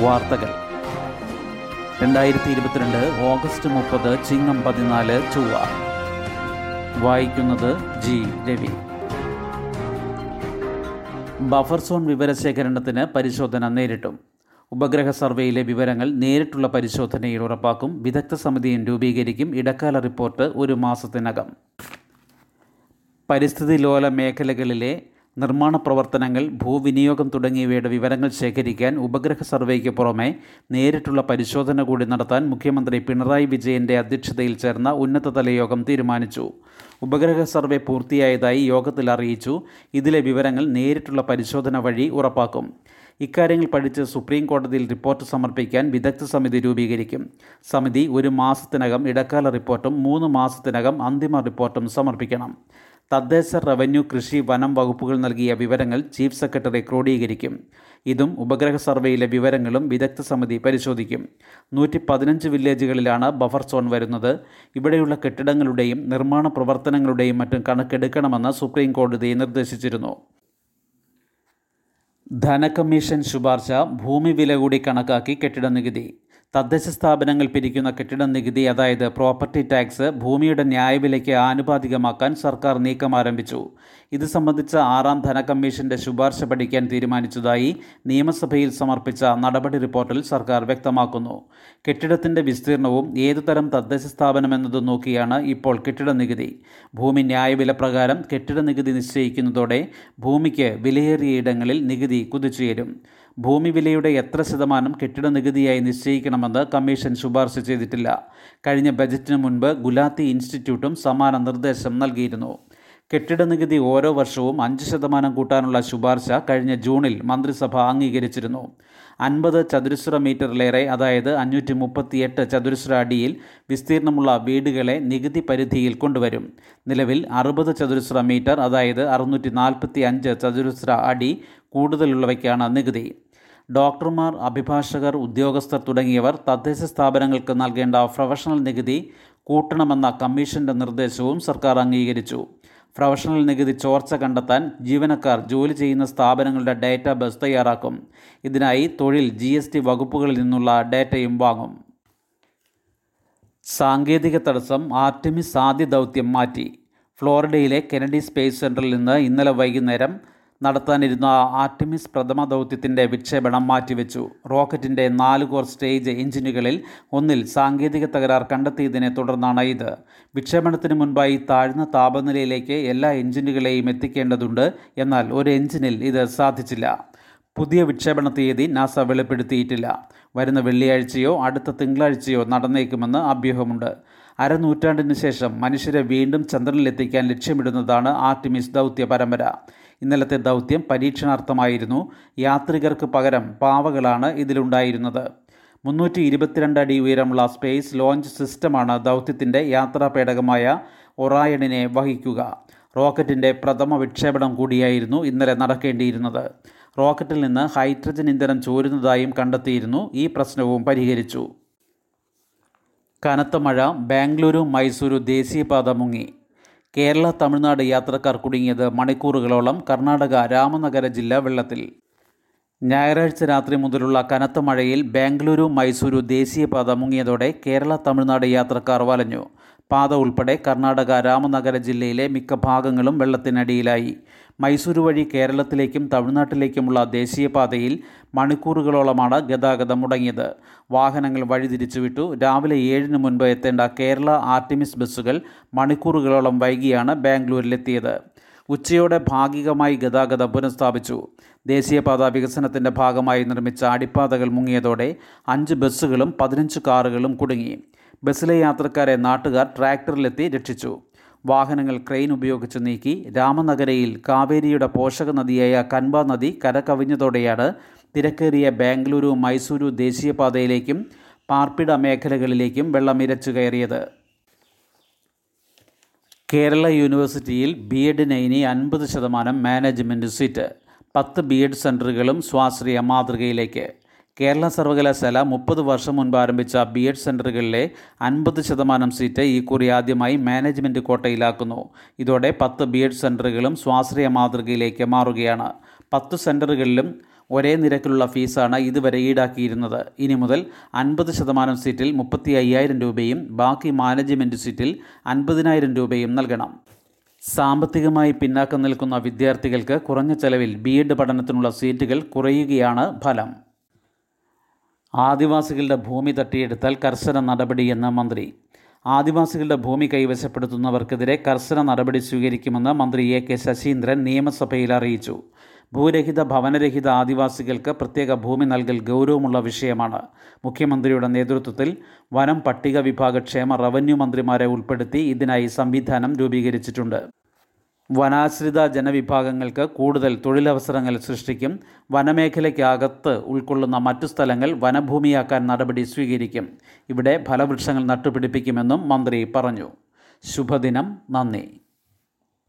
വാർത്തകൾ. രണ്ടായിരത്തി ഇരുപത്തിരണ്ട് ഓഗസ്റ്റ് മുപ്പത് ചിങ്ങം പതിനാല് ചൊവ്വ. വായിക്കുന്നത് ജി രവി. ബഫർ സോൺ വിവരശേഖരണത്തിന് പരിശോധന നേരിട്ടും. ഉപഗ്രഹ സർവേയിലെ വിവരങ്ങൾ നേരിട്ടുള്ള പരിശോധനയിൽ ഉറപ്പാക്കും. വിദഗ്ധ സമിതിയും രൂപീകരിക്കും. ഇടക്കാല റിപ്പോർട്ട് ഒരു മാസത്തിനകം. പരിസ്ഥിതി ലോല മേഖലകളിലെ നിർമ്മാണ പ്രവർത്തനങ്ങൾ ഭൂവിനിയോഗം തുടങ്ങിയവയുടെ വിവരങ്ങൾ ശേഖരിക്കാൻ ഉപഗ്രഹ സർവേക്ക് പുറമെ നേരിട്ടുള്ള പരിശോധന കൂടി നടത്താൻ മുഖ്യമന്ത്രി പിണറായി വിജയന്റെ അധ്യക്ഷതയിൽ ചേർന്ന ഉന്നതതല യോഗം തീരുമാനിച്ചു. ഉപഗ്രഹ സർവേ പൂർത്തിയായതായി യോഗത്തിൽ അറിയിച്ചു. ഇതിലെ വിവരങ്ങൾ നേരിട്ടുള്ള പരിശോധന വഴി ഉറപ്പാക്കും. ഇക്കാര്യങ്ങൾ പഠിച്ച് സുപ്രീം കോടതിയിൽ റിപ്പോർട്ട് സമർപ്പിക്കാൻ വിദഗ്ധ സമിതി രൂപീകരിക്കും. സമിതി ഒരു മാസത്തിനകം ഇടക്കാല റിപ്പോർട്ടും മൂന്ന് മാസത്തിനകം അന്തിമ റിപ്പോർട്ടും സമർപ്പിക്കണം. തദ്ദേശ റവന്യൂ കൃഷി വനം വകുപ്പുകൾ നൽകിയ വിവരങ്ങൾ ചീഫ് സെക്രട്ടറി ക്രോഡീകരിക്കും. ഇതും ഉപഗ്രഹ സർവേയിലെ വിവരങ്ങളും വിദഗ്ധ സമിതി പരിശോധിക്കും. നൂറ്റി പതിനഞ്ച് വില്ലേജുകളിലാണ് ബഫർ സോൺ വരുന്നത്. ഇവിടെയുള്ള കെട്ടിടങ്ങളുടെയും നിർമ്മാണ പ്രവർത്തനങ്ങളുടെയും മറ്റും കണക്കെടുക്കണമെന്ന് സുപ്രീം കോടതി നിർദ്ദേശിച്ചിരുന്നു. ധനകമ്മീഷൻ ശുപാർശ ഭൂമി വില കൂടി കണക്കാക്കി കെട്ടിട നികുതി തദ്ദേശ സ്ഥാപനങ്ങൾ പിരിക്കുന്ന കെട്ടിട നികുതി അതായത് പ്രോപ്പർട്ടി ടാക്സ് ഭൂമിയുടെ ന്യായവിലയ്ക്ക് ആനുപാതികമാക്കാൻ സർക്കാർ നീക്കം ആരംഭിച്ചു. ഇത് സംബന്ധിച്ച ആറാം ധനകമ്മീഷന്റെ ശുപാർശ പഠിക്കാൻ തീരുമാനിച്ചതായി നിയമസഭയിൽ സമർപ്പിച്ച നടപടി റിപ്പോർട്ടിൽ സർക്കാർ വ്യക്തമാക്കുന്നു. കെട്ടിടത്തിന്റെ വിസ്തീർണവും ഏതുതരം തദ്ദേശ സ്ഥാപനമെന്നതും നോക്കിയാണ് ഇപ്പോൾ കെട്ടിട നികുതി. ഭൂമി ന്യായവില പ്രകാരം കെട്ടിട നികുതി നിശ്ചയിക്കുന്നതോടെ ഭൂമിക്ക് വിലയേറിയ ഇടങ്ങളിൽ നികുതി കുതിച്ചുയരും. ഭൂമി വിലയുടെ എത്ര ശതമാനം കെട്ടിട നികുതിയായി നിശ്ചയിക്കണമെന്ന് കമ്മീഷൻ ശുപാർശ ചെയ്തിട്ടില്ല. കഴിഞ്ഞ ബജറ്റിന് മുൻപ് ഗുലാത്തി ഇൻസ്റ്റിറ്റ്യൂട്ടും സമാന നിർദ്ദേശം നൽകിയിരുന്നു. കെട്ടിട നികുതി ഓരോ വർഷവും അഞ്ച് ശതമാനം കൂട്ടാനുള്ള ശുപാർശ കഴിഞ്ഞ ജൂണിൽ മന്ത്രിസഭ അംഗീകരിച്ചിരുന്നു. അൻപത് ചതുരശ്ര മീറ്ററിലേറെ അതായത് അഞ്ഞൂറ്റി മുപ്പത്തിയെട്ട് ചതുരശ്ര അടിയിൽ വിസ്തീർണമുള്ള വീടുകളെ നികുതി പരിധിയിൽ കൊണ്ടുവരും. നിലവിൽ അറുപത് ചതുരശ്ര മീറ്റർ അതായത് അറുന്നൂറ്റി നാൽപ്പത്തി അഞ്ച് ചതുരശ്ര അടി കൂടുതലുള്ളവയ്ക്കാണ് നികുതി. ഡോക്ടർമാർ അഭിഭാഷകർ ഉദ്യോഗസ്ഥർ തുടങ്ങിയവർ തദ്ദേശ സ്ഥാപനങ്ങൾക്ക് നൽകേണ്ട പ്രൊഫഷണൽ നികുതി കൂട്ടണമെന്ന കമ്മീഷന്റെ നിർദ്ദേശവും സർക്കാർ അംഗീകരിച്ചു. പ്രൊഫഷണൽ നികുതി ചോർച്ച കണ്ടെത്താൻ ജീവനക്കാർ ജോലി ചെയ്യുന്ന സ്ഥാപനങ്ങളുടെ ഡാറ്റാബേസ് തയ്യാറാക്കും. ഇതിനായി തൊഴിൽ ജി എസ് ടി വകുപ്പുകളിൽ നിന്നുള്ള ഡാറ്റയും വാങ്ങും. സാങ്കേതിക തടസ്സം ആർട്ടിമിസ് ആദ്യ ദൗത്യം മാറ്റി. ഫ്ലോറിഡയിലെ കെനഡി സ്പേസ് സെന്ററിൽ നിന്ന് ഇന്നലെ വൈകുന്നേരം നടത്താനിരുന്ന ആർട്ടിമിസ് പ്രഥമ ദൗത്യത്തിന്റെ വിക്ഷേപണം മാറ്റിവെച്ചു. റോക്കറ്റിന്റെ നാല് കോർ സ്റ്റേജ് എഞ്ചിനുകളിൽ ഒന്നിൽ സാങ്കേതിക തകരാർ കണ്ടെത്തിയതിനെ തുടർന്നാണ് ഇത്. വിക്ഷേപണത്തിന് മുൻപായി താഴ്ന്ന താപനിലയിലേക്ക് എല്ലാ എഞ്ചിനുകളെയും എത്തിക്കേണ്ടതുണ്ട്. എന്നാൽ ഒരു എഞ്ചിനിൽ ഇത് സാധിച്ചില്ല. പുതിയ വിക്ഷേപണ തീയതി നാസ വെളിപ്പെടുത്തിയിട്ടില്ല. വരുന്ന വെള്ളിയാഴ്ചയോ അടുത്ത തിങ്കളാഴ്ചയോ നടന്നേക്കുമെന്ന് അഭ്യൂഹമുണ്ട്. അരനൂറ്റാണ്ടിന് ശേഷം മനുഷ്യരെ വീണ്ടും ചന്ദ്രനിലെത്തിക്കാൻ ലക്ഷ്യമിടുന്നതാണ് ആർട്ടിമിസ് ദൗത്യ പരമ്പര. ഇന്നലത്തെ ദൗത്യം പരീക്ഷണാർത്ഥമായിരുന്നു. യാത്രികർക്ക് പകരം പാവകളാണ് ഇതിലുണ്ടായിരുന്നത്. മുന്നൂറ്റി ഇരുപത്തിരണ്ട് അടി ഉയരമുള്ള സ്പേസ് ലോഞ്ച് സിസ്റ്റമാണ് ദൗത്യത്തിന്റെ യാത്രാ പേടകമായ ഒറായണിനെ വഹിക്കുക. റോക്കറ്റിന്റെ പ്രഥമ വിക്ഷേപണം കൂടിയായിരുന്നു ഇന്നലെ നടക്കേണ്ടിയിരുന്നത്. റോക്കറ്റിൽ നിന്ന് ഹൈഡ്രജൻ ഇന്ധനം ചോരുന്നതായും കണ്ടെത്തിയിരുന്നു. ഈ പ്രശ്നവും പരിഹരിച്ചു. കനത്ത മഴ ബാംഗ്ലൂരു മൈസൂരു ദേശീയപാത മുങ്ങി. കേരള തമിഴ്നാട് യാത്രക്കാർ കുടുങ്ങിയത് മണിക്കൂറുകളോളം കർണാടക രാമനഗര ജില്ല വെള്ളത്തിൽ. ഞായറാഴ്ച രാത്രി മുതലുള്ള കനത്ത മഴയിൽ ബാംഗ്ലൂരു മൈസൂരു ദേശീയപാത മുങ്ങിയതോടെ കേരള തമിഴ്നാട് യാത്രക്കാർ വലഞ്ഞു. പാത ഉൾപ്പെടെ കർണാടക രാമനഗര ജില്ലയിലെ മിക്ക ഭാഗങ്ങളും വെള്ളത്തിനടിയിലായി. മൈസൂരു വഴി കേരളത്തിലേക്കും തമിഴ്നാട്ടിലേക്കുമുള്ള ദേശീയപാതയിൽ മണിക്കൂറുകളോളമാണ് ഗതാഗതം മുടങ്ങിയത്. വാഹനങ്ങൾ വഴിതിരിച്ചുവിട്ടു രാവിലെ ഏഴിന് മുൻപ് എത്തേണ്ട കേരള ആർട്ടിമിസ് ബസ്സുകൾ മണിക്കൂറുകളോളം വൈകിയാണ് ബാംഗ്ലൂരിലെത്തിയത്. ഉച്ചയോടെ ഭാഗികമായി ഗതാഗതം പുനഃസ്ഥാപിച്ചു. ദേശീയപാത വികസനത്തിന്റെ ഭാഗമായി നിർമ്മിച്ച അടിപ്പാതകൾ മുങ്ങിയതോടെ അഞ്ച് ബസ്സുകളും പതിനഞ്ച് കാറുകളും കുടുങ്ങി. ബസ്സിലെ യാത്രക്കാരെ നാട്ടുകാർ ട്രാക്ടറിലെത്തി രക്ഷിച്ചു. വാഹനങ്ങൾ ക്രെയിൻ ഉപയോഗിച്ച് നീക്കി രാമനഗരയിൽ കാവേരിയുടെ പോഷക നദിയായ കൻബ നദി കരകവിഞ്ഞതോടെയാണ് തിരക്കേറിയ ബാംഗ്ലൂരു മൈസൂരു ദേശീയപാതയിലേക്കും പാർപ്പിട മേഖലകളിലേക്കും വെള്ളം ഇരച്ചു കയറിയത്. കേരള യൂണിവേഴ്സിറ്റിയിൽ ബി എഡിന് ഇനി അൻപത് ശതമാനം മാനേജ്മെന്റ് സീറ്റ്. പത്ത് ബി എഡ് സെന്ററുകളും സ്വാശ്രയ മാതൃകയിലേക്ക്. കേരള സർവകലാശാല മുപ്പത് വർഷം മുൻപ് ആരംഭിച്ച ബി എഡ് സെന്ററുകളിലെ അൻപത് ശതമാനം സീറ്റ് ഈ കുറി ആദ്യമായി മാനേജ്മെന്റ് കോട്ടയിലാക്കുന്നു. ഇതോടെ പത്ത് ബി എഡ് സെന്ററുകളും സ്വാശ്രയ മാതൃകയിലേക്ക് മാറുകയാണ്. പത്ത് സെന്ററുകളിലും ഒരേ നിരക്കിലുള്ള ഫീസാണ് ഇതുവരെ ഈടാക്കിയിരുന്നത്. ഇനി മുതൽ അൻപത് ശതമാനം സീറ്റിൽ മുപ്പത്തി അയ്യായിരം രൂപയും ബാക്കി മാനേജ്മെന്റ് സീറ്റിൽ അൻപതിനായിരം രൂപയും നൽകണം. സാമ്പത്തികമായി പിന്നാക്കം നിൽക്കുന്ന വിദ്യാർത്ഥികൾക്ക് കുറഞ്ഞ ചെലവിൽ ബി എഡ് പഠനത്തിനുള്ള സീറ്റുകൾ കുറയുകയാണ് ഫലം. ആദിവാസികളുടെ ഭൂമി തട്ടിയെടുത്താൽ കർശന നടപടിയെന്ന് മന്ത്രി. ആദിവാസികളുടെ ഭൂമി കൈവശപ്പെടുത്തുന്നവർക്കെതിരെ കർശന നടപടി സ്വീകരിക്കുമെന്ന് മന്ത്രി എ കെ ശശീന്ദ്രൻ നിയമസഭയിൽ അറിയിച്ചു. ഭൂരഹിത ഭവനരഹിത ആദിവാസികൾക്ക് പ്രത്യേക ഭൂമി നൽകൽ ഗൗരവമുള്ള വിഷയമാണ്. മുഖ്യമന്ത്രിയുടെ നേതൃത്വത്തിൽ വനം പട്ടിക വിഭാഗ ക്ഷേമ റവന്യൂ മന്ത്രിമാരെ ഉൾപ്പെടുത്തി ഇതിനായി സംവിധാനം രൂപീകരിച്ചിട്ടുണ്ട്. വനാശ്രിത ജനവിഭാഗങ്ങൾക്ക് കൂടുതൽ തൊഴിലവസരങ്ങൾ സൃഷ്ടിക്കും. വനമേഖലയ്ക്കകത്ത് ഉൾക്കൊള്ളുന്ന മറ്റു സ്ഥലങ്ങൾ വനഭൂമിയാക്കാൻ നടപടി സ്വീകരിക്കും. ഇവിടെ ഫലവൃക്ഷങ്ങൾ നട്ടുപിടിപ്പിക്കുമെന്നും മന്ത്രി പറഞ്ഞു. ശുഭദിനം. നന്ദി.